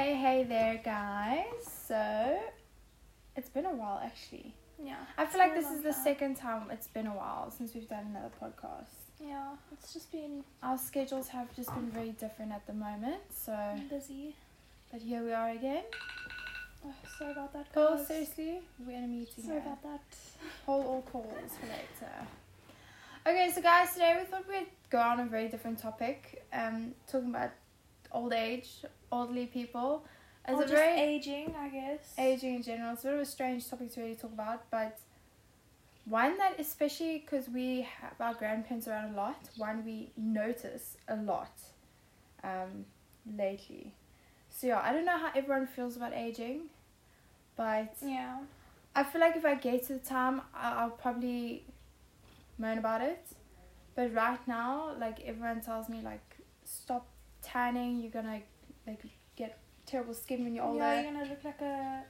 Hey, hey there, guys. So, it's been a while actually. Yeah. I feel like this is the second time it's been a while since we've done another podcast. Yeah, it's just been Our schedules have just been very different at the moment, so busy. but here we are again. Oh, sorry about that, Oh, seriously, we're in a meeting. Sorry here. about that. Hold all calls for later. Okay, so guys, today we thought we'd go on a very different topic. Um, talking about old age, elderly people. As or a very aging, I guess. aging in general. It's a bit of a strange topic to really talk about, but one that especially because we have our grandparents around a lot, one we notice a lot um, lately. So yeah, I don't know how everyone feels about aging, but Yeah. I feel like if I get to the time, I- I'll probably moan about it. But right now, like everyone tells me, like stop tanning. You're gonna like get terrible skin when you're older. Yeah, you're gonna look like a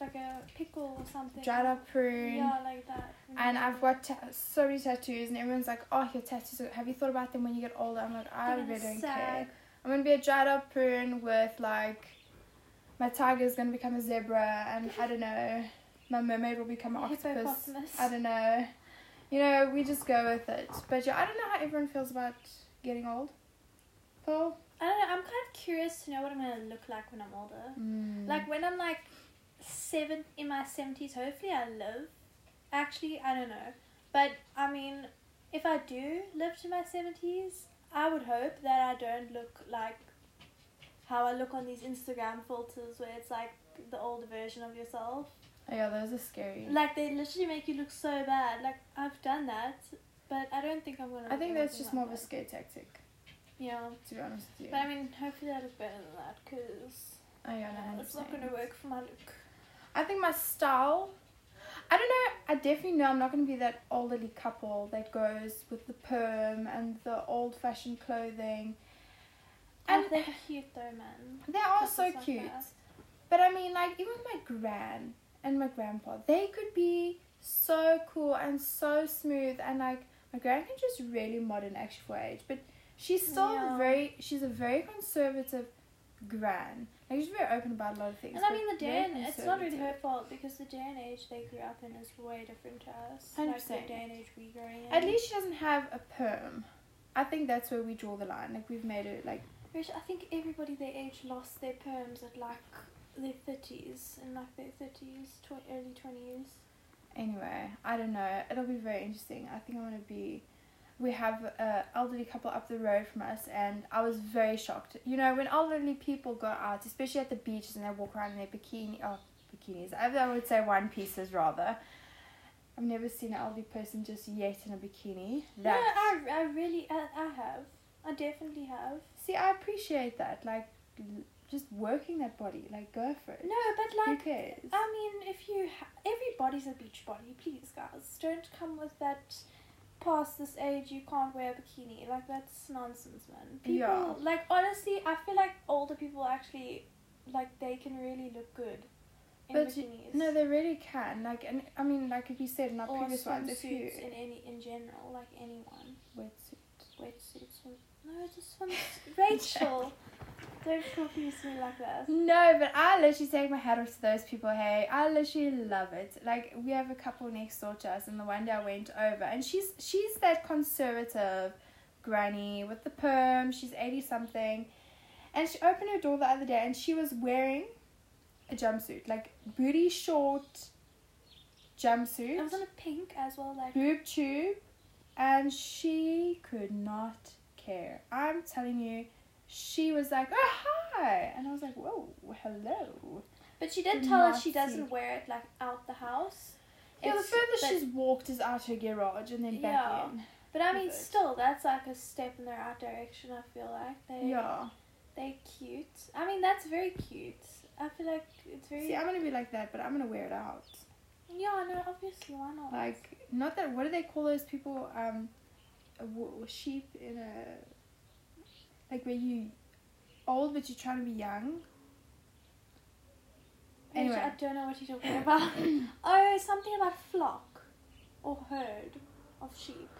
like a pickle or something. dried up prune. Yeah, like that. And I've got ta- so many tattoos, and everyone's like, "Oh, your tattoos. Have you thought about them when you get older?" I'm like, I really don't care. I'm gonna be a dried up prune with like, my tiger's gonna become a zebra, and I don't know, my mermaid will become an octopus. I don't know. You know, we just go with it. But yeah, I don't know how everyone feels about getting old. Paul. I don't know. I'm kind of curious to know what I'm gonna look like when I'm older. Mm. Like when I'm like seven in my seventies, hopefully I live. Actually, I don't know, but I mean, if I do live to my seventies, I would hope that I don't look like how I look on these Instagram filters where it's like the older version of yourself. Oh, yeah, those are scary. Like they literally make you look so bad. Like I've done that, but I don't think I'm gonna. I think that's just like more of a scare tactic, Yeah, to be honest with you. but I mean, hopefully I look better than that because oh, yeah, no, it's not gonna work for my look. I think my style. I don't know. I definitely know I'm not going to be that elderly couple that goes with the perm and the old-fashioned clothing. And And they're cute though, man. they are so like cute. that. But I mean, like even my gran and my grandpa, they could be so cool and so smooth, and like my gran can just really modern actually for age, but she's still Yeah. very. She's a very conservative gran. Like she's very open about a lot of things. And I mean, the day and it's not really her fault because the day and age they grew up in is way different to us. 100%. Like the day and age we growing in. At least she doesn't have a perm. I think that's where we draw the line. Like we've made it like Which I think everybody their age lost their perms at like their thirties, in like their thirties, tw- early twenties. anyway. I don't know. It'll be very interesting. I think I'm gonna be. We have a elderly couple up the road from us, and I was very shocked. You know, when elderly people go out, especially at the beaches, and they walk around in their bikini, oh, bikinis. I, I would say one pieces rather. I've never seen an elderly person just yet in a bikini. No, I, I really, I, I have. I definitely have. see, I appreciate that. Like, just working that body. Like, go for it. No, but Who like, cares? I mean, if you, ha- everybody's a beach body, please, guys. Don't come with that. Past this age, you can't wear a bikini. Like that's nonsense, man. People, Yeah. like honestly, I feel like older people actually, like they can really look good in But bikinis. No, they really can. Like, and I mean, like if you said in our or previous ones, if you in any in general, like anyone. wetsuit. Wetsuits. No, just swim. Rachel, don't confuse me like that. No, but I literally take my hat off to those people. Hey, I literally love it. Like we have a couple next door to us, and the one day I went over, and she's she's that conservative granny with the perm. She's eighty something, and she opened her door the other day, and she was wearing a jumpsuit, like booty short jumpsuit, I was in a pink as well, like boob tube, and she could not care. I'm telling you. She was like, "Oh hi," and I was like, "Whoa, hello." But she did Did tell us she doesn't see. wear it like out the house. Yeah, the It's- furthest but- she's walked is out her garage and then back Yeah. in. But I mean, still, that's like a step in the right direction. I feel like they Yeah. they cute. I mean, that's very cute. I feel like it's very See, I'm gonna be like that, but I'm gonna wear it out. yeah. No, obviously, why not? Like, not that. What do they call those people? Um, sheep in a. Like where you, old but you're trying to be young. Anyway. I don't know what you're talking about. oh, something about flock or herd of sheep.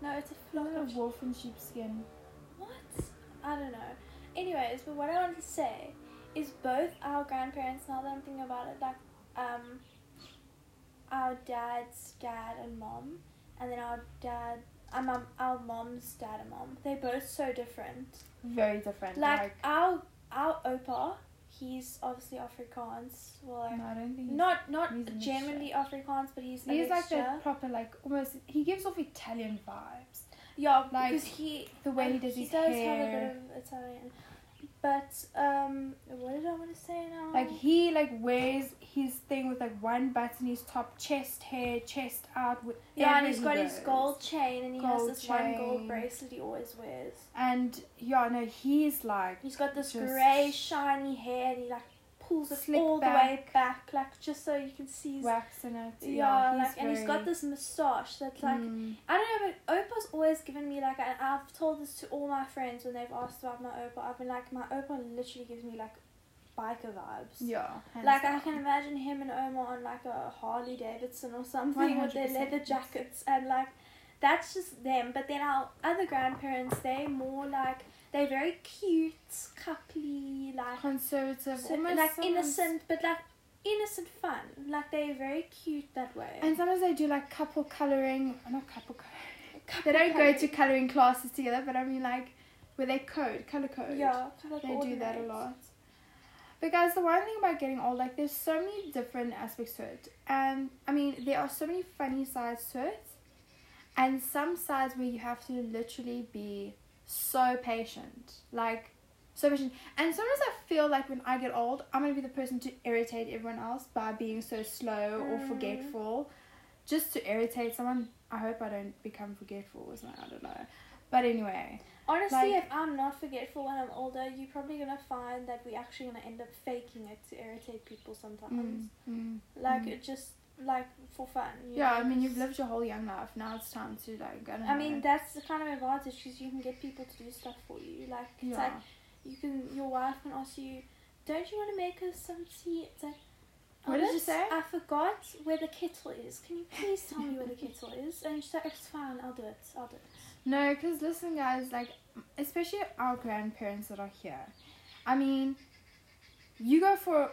No, it's a flock of wolf in sheepskin. What? I don't know. Anyways, but what I wanted to say is both our grandparents. Now that I'm thinking about it, like um, our dad's dad and mom, and then our dad, um, um, our mom's dad and mom. They're both so different. Very different. Like, Like, our our opa, he's obviously Afrikaans. Well, like, no, I don't think not not he's a mixture. genuinely Afrikaans, but he's he's like the proper, like almost. He gives off Italian vibes. Yeah, Like, because he The way he and does he his does hair. have a bit of Italian. But um, what did I want to say now? Like he like wears his thing with like one button, his top, chest hair, chest out. With yeah, and he's got his gold chain, and he has Gold this one gold bracelet he always wears. And yeah, no, he's like He's got this grey shiny hair, and he like pulls it Slick all the way back, like just so you can see. His, waxing it. yeah, Yeah, like and he's got this moustache that's like Mm. I don't know, but Opa's always given me like, and I've told this to all my friends when they've asked about my Opa. I've been like, my Opa literally gives me like biker vibes. Yeah. Like I can imagine him and Oma on like a Harley Davidson or something with their leather jackets and like that's just them. But then our other grandparents, they more like they're very cute, coupley, like conservative, so- almost like innocent, but like innocent fun. Like they're very cute that way. And sometimes they do like couple coloring, uh, not couple coloring. Couple They don't go to coloring classes together, but I mean like where they code, color code. yeah, of They do that a lot. But guys, the one thing about getting old, like there's so many different aspects to it. And I mean, there are so many funny sides to it. And some sides where you have to literally be so patient. Like so patient. And sometimes I feel like when I get old, I'm gonna be the person to irritate everyone else by being so slow or Mm. forgetful. Just to irritate someone. I hope I don't become forgetful or something, I don't know. But anyway. Honestly, Like- if I'm not forgetful when I'm older, you're probably gonna find that we're actually gonna end up faking it to irritate people sometimes. Mm, mm, Like mm. it just like for fun. Yeah, know, I mean, you've lived your whole young life. Now it's time to like. I don't I mean, that's the kind of advantage because you can get people to do stuff for you. Like it's yeah. like you can, your wife can ask you, "Don't you want to make us some tea?" It's like. What did you say?" I forgot where the kettle is. Can you please tell me where the kettle is? And she's like, "It's fine. I'll do it. I'll do it." No, because listen, guys, like, especially our grandparents that are here. I mean, you go for.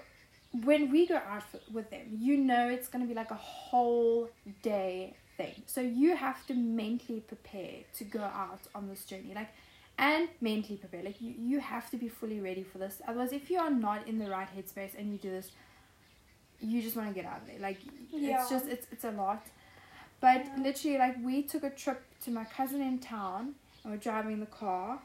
When we go out for, with them, you know it's going to be like a whole day thing. So you have to mentally prepare to go out on this journey. Like, and mentally prepare. Like, you, you have to be fully ready for this. Otherwise, if you are not in the right headspace and you do this, you just want to get out of there. Like, Yeah. it's just, it's, it's a lot. But Yeah. literally, like, we took a trip to my cousin in town and we're driving the car,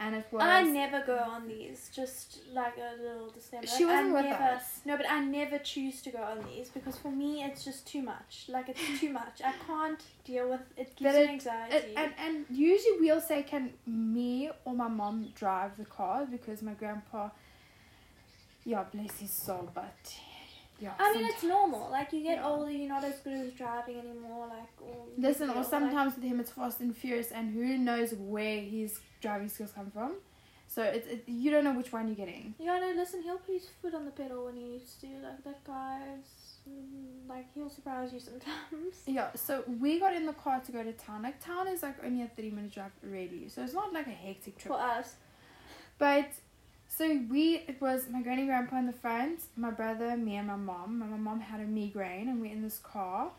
and it was. I never go on these. Just like a little disclaimer. She wasn't with never, us. No, but I never choose to go on these because for me it's just too much. Like it's too much. I can't deal with it. Gives it- anxiety. It, and and usually we'll say, can me or my mom drive the car because my grandpa. Yeah, bless his soul, but yeah. I mean, somet- it's normal. Like you get Yeah. older, you're not as good at driving anymore. Like or Listen, or like- sometimes with him it's fast and furious, and who knows where his driving skills come from. So it, it you don't know which one you're getting. Yeah, no. Listen, he'll put his foot on the pedal when he needs to. Like that guy's mm, like he'll surprise you sometimes. Yeah, so we got in the car to go to town. Like town is like only a thirty minute drive really, so it's not like a hectic trip. For us, But so we it was my granny grandpa in the front, my brother, me and my mom. My, my mom had a migraine and we're in this car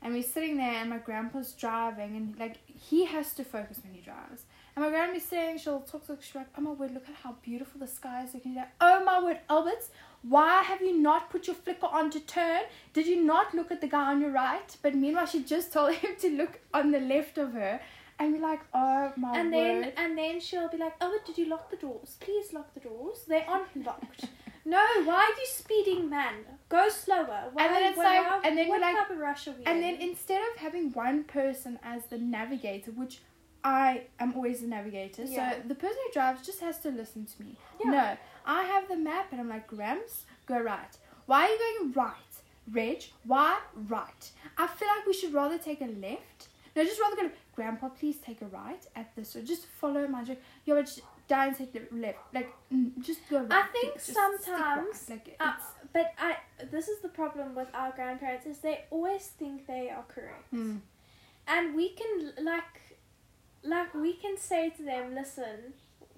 and we're sitting there and my grandpa's driving and like he has to focus when he drives. And my grandma's sitting, she'll talk to she's like, Oh my word, look at how beautiful the sky is looking like, Oh my word, Albert, why have you not put your flicker on to turn? Did you not look at the guy on your right? But meanwhile she just told him to look on the left of her and we're like, Oh my and word. then and then she'll be like, "Oh, did you lock the doors? Please lock the doors. They aren't locked." no, why are you speeding, man? Go slower. Why, And then it's why- like- how- and then what you're like- type of rush are we And in? then instead of having one person as the navigator, which I am always the navigator, Yeah. so the person who drives just has to listen to me. Yeah. No, I have the map and I'm like, Grams, go right. Why are you going right? Reg, why right? I feel like we should rather take a left. No, just rather go, Grandpa, please take a right at this. Or just follow my joke. Yeah, but just down take the left. Like, mm, just go right. I think Just stick right. sometimes, Like, uh, but I this is the problem with our grandparents is they always think they are correct, mm, and we can like, like we can say to them, listen,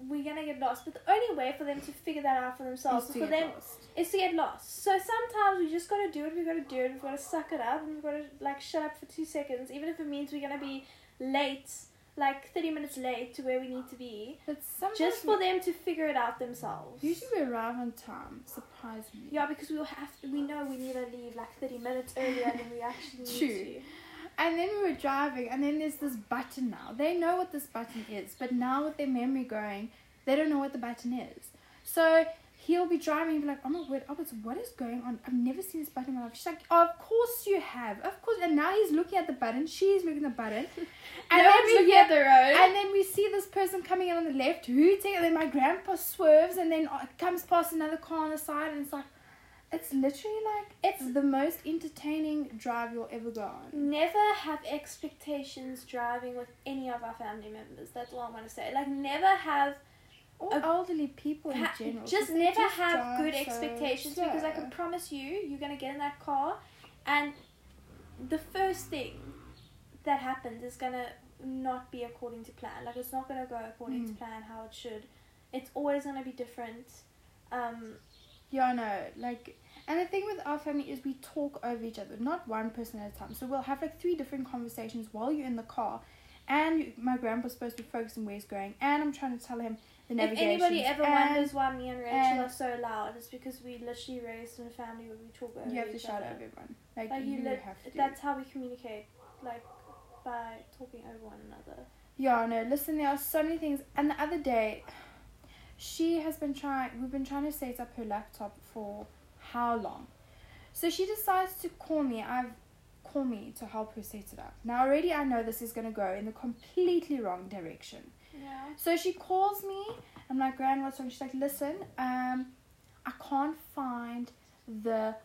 we're gonna get lost. But the only way for them to figure that out for themselves Is for get them lost. is to get lost. So sometimes we just gotta do what we gotta do and we've gotta suck it up and we've gotta like shut up for two seconds, even if it means we're gonna be late, like thirty minutes late to where we need to be. But Just for them to figure it out themselves. Usually we arrive on time, surprisingly. Yeah, because we will have to, we know we need to leave like thirty minutes earlier than we actually need True. to. And then we were driving, and then there's this button now. They know what this button is, but now with their memory going, they don't know what the button is. So he'll be driving and be like, oh my word, Albert, what is going on? I've never seen this button in my life. She's like, oh, of course you have. Of And now he's looking at the button. She's looking at the button. And no then we looking at the road. And then we see this person coming in on the left, hooting, and then my grandpa swerves, and then uh, comes past another car on the side, and it's like, it's literally like it's the most entertaining drive you'll ever go on. never have expectations driving with any of our family members. That's all I'm gonna say. Like never have Or elderly people in general. just never just have good so expectations because I can promise you, you're gonna get in that car, and the first thing that happens is gonna not be according to plan. Like it's not gonna go according to Mm. plan how it should. It's always gonna be different. Um, Yeah, I know. Like, and the thing with our family is we talk over each other, not one person at a time. So we'll have like three different conversations while you're in the car, and my grandpa's supposed to be focusing where he's going, and I'm trying to tell him the if anybody ever and wonders why me and Rachel are so loud, it's because we literally raised in a family where we talk over you have to shout over everyone. Like, Like you, you lit- have to. that's how we communicate, like by talking over one another. Yeah, no, listen, there are so many things. And the other day, she has been trying, we've been trying to set up her laptop for how long? So she decides to call me. I've call me to help her set it up. Now already I know this is gonna go in the completely wrong direction. Yeah. So she calls me. I'm like, Gran, what's wrong? She's like, listen, um, I can't find the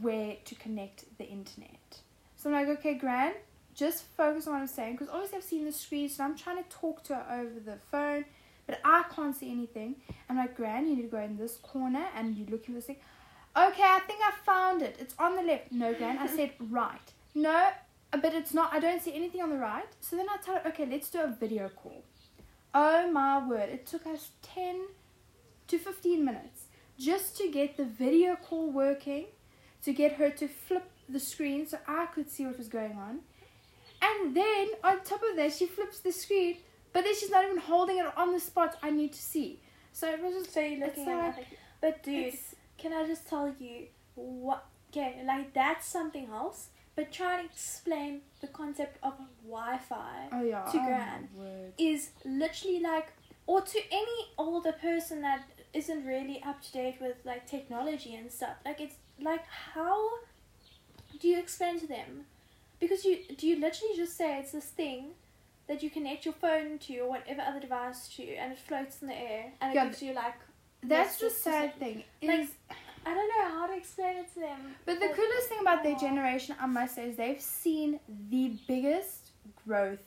where to connect the internet. So I'm like, okay, Gran, just focus on what I'm saying because obviously I've seen the screen, so I'm trying to talk to her over the phone, but I can't see anything. I'm like, Gran, you need to go in this corner and you're looking for this thing. Okay, I think I found it. It's on the left. No, Gran, I said right. No, but it's not. I don't see anything on the right. So then I tell her, okay, let's do a video call. Oh my word, it took us 10 to 15 minutes just to get the video call working, to get her to flip the screen so I could see what was going on. And then on top of that, she flips the screen, but then she's not even holding it on the spot I need to see. So it was just So you're looking at like- But dude, can I just tell you what? Okay, like that's something else. But trying to explain the concept of Wi-Fi oh yeah, to oh Gran. is literally like, or to any older person that isn't really up to date with like technology and stuff. Like it's like how do you explain to them? Because you do you literally just say it's this thing that you connect your phone to or whatever other device to, and it floats in the air, and it Yeah, gives you like That's the sad thing. like, Is, I don't know how to explain it to them. but the coolest thing about their generation, I must say, is they've seen the biggest growth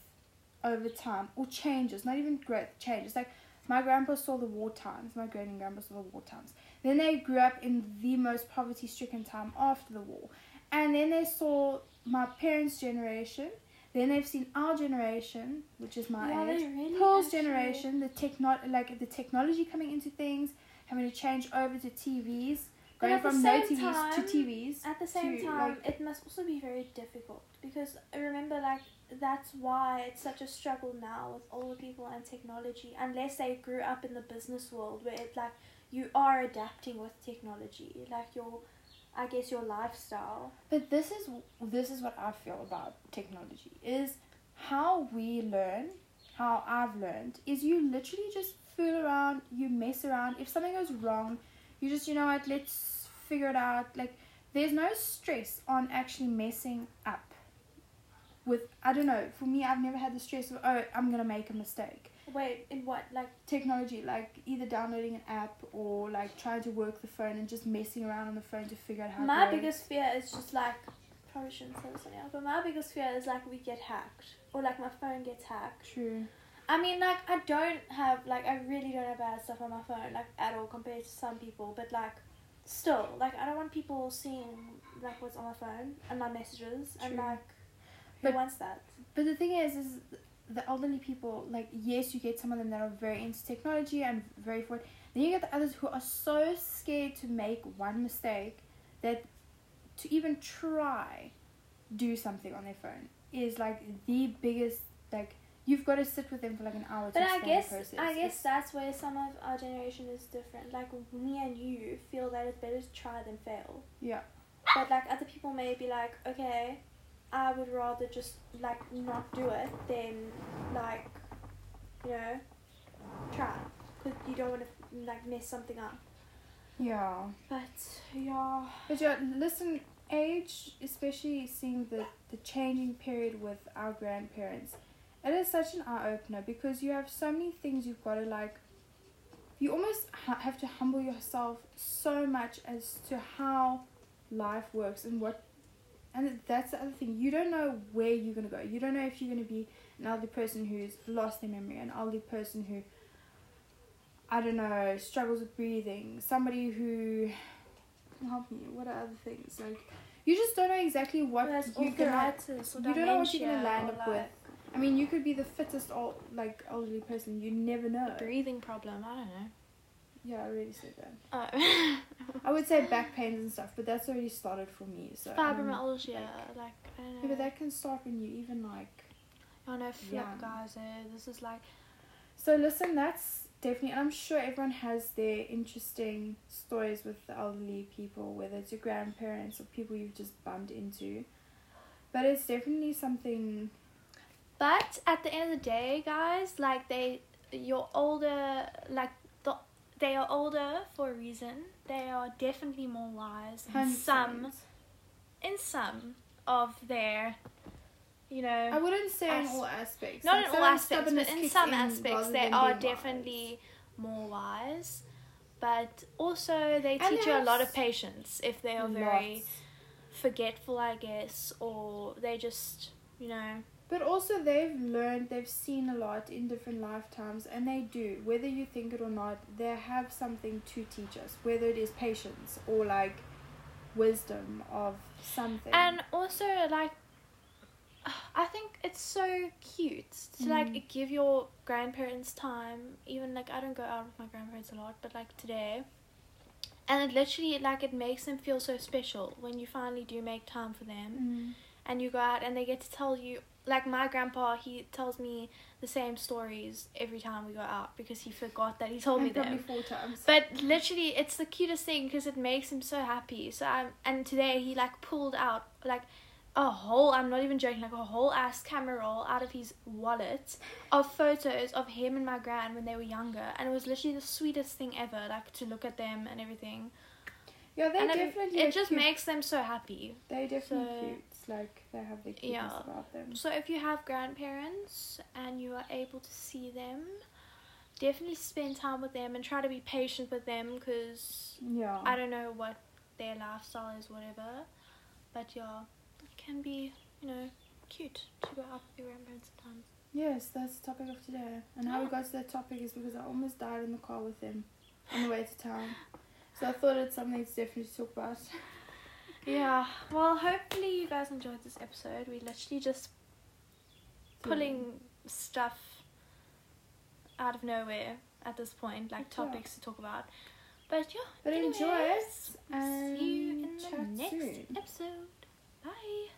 over time, or changes, not even growth, changes. Like my grandpa saw the war times, my great grandpa saw the war times. Then they grew up in the most poverty stricken time after the war. And then they saw my parents' generation. Then they've seen our generation, which is my Yeah, age. really Pearl's actually- generation, the techno like the technology coming into things, having to change over to TVs, going from no TVs time- to TVs. At the same to, time, like- it must also be very difficult because I remember, like, that's why it's such a struggle now with all the people and technology, unless they grew up in the business world where it like you are adapting with technology, like your, I guess your lifestyle. But this is this is what I feel about technology is how we learn, how I've learned is you literally just fool around, you mess around. If something goes wrong, you just you know what, let's figure it out. Like there's no stress on actually messing up. With I don't know, for me I've never had the stress of oh I'm gonna make a mistake. Wait, in what? Like, Technology, like either downloading an app or like trying to work the phone and just messing around on the phone to figure out how my biggest fear is just like, probably shouldn't say this on air, but my biggest fear is like we get hacked or like my phone gets hacked. True. I mean, like, I don't have, like, I really don't have bad stuff on my phone, like, at all compared to some people, but, like, still, like, I don't want people seeing, like, what's on my phone and my messages, and, like, who But- wants that? But the thing is, is the elderly people, like yes, you get some of them that are very into technology and very forward. Then you get the others who are so scared to make one mistake that to even try do something on their phone is like the biggest like you've got to sit with them for like an hour to But I guess the process. I guess It's- that's where some of our generation is different. Like me and you feel that it's better to try than fail. yeah. But like other people may be like, okay, I would rather just like not do it than like, you know, try because you don't want to like mess something up. Yeah. But yeah, But yeah, listen, age, especially seeing the, the changing period with our grandparents, it is such an eye opener because you have so many things you've got to like. You almost ha- have to humble yourself so much as to how life works and what. And that's the other thing. You don't know where you're going to go. You don't know if you're going to be an elderly person who's lost their memory, an elderly person who, I don't know, struggles with breathing, somebody who can help me. What are other things like? You just don't know exactly what Whereas you're gonna. you don't know what you're gonna land or, up with. I mean, you could be the fittest old, like elderly person. You never know. breathing problem. I don't know. Yeah, I already said that. Oh. I would say back pains and stuff, but that's already started for me. So Fibromyalgia, like- like, I don't know. Yeah, but that can start when you even like. I know flip young. guys. Uh, this is like So listen, that's definitely. And I'm sure everyone has their interesting stories with the elderly people, whether it's your grandparents or people you've just bumped into. But it's definitely something But at the end of the day, guys, like they, you're older, like the, they are older for a reason. They are definitely more wise in Hundred some, in some of their, you know, I wouldn't say in all aspects. not Like, in all aspects, but in some in aspects, they are being wise. definitely more wise. But also, they And teach they you a lot of patience if they are very Lots. forgetful, I guess, or they just, you know, But also they've learned, they've seen a lot in different lifetimes, and they do. Whether you think it or not, they have something to teach us. Whether it is patience or like wisdom of something. And also, like, I think it's so cute to Mm. like give your grandparents time. Even like I don't go out with my grandparents a lot, but like today, and it literally like it makes them feel so special when you finally do make time for them Mm. and you go out and they get to tell you. Like my grandpa, he tells me the same stories every time we go out because he forgot that he told me probably them. four times. But literally, it's the cutest thing because it makes him so happy. So I'm, and today he like pulled out like a whole. I'm not even joking, like a whole ass camera roll out of his wallet of photos of him and my gran when they were younger, and it was literally the sweetest thing ever. Like to look at them and everything, yeah, they and it, definitely. it are just cute. makes them so happy. They definitely so- cute. Like they have their cuteness Yeah. about them. So if you have grandparents and you are able to see them. Definitely spend time with them and try to be patient with them because Yeah. I don't know what their lifestyle is, whatever. But yeah, it can be, you know, cute to go out with your grandparents sometimes. Yes, that's the topic of today. And how we got to that topic is because I almost died in the car with him on the way to town. So I thought it's something to definitely talk about. Yeah, well, hopefully you guys enjoyed this episode. We literally just pulling stuff out of nowhere at this point, like Yeah. topics to talk about. But yeah, But enjoy it and see you in the next soon. episode. Bye.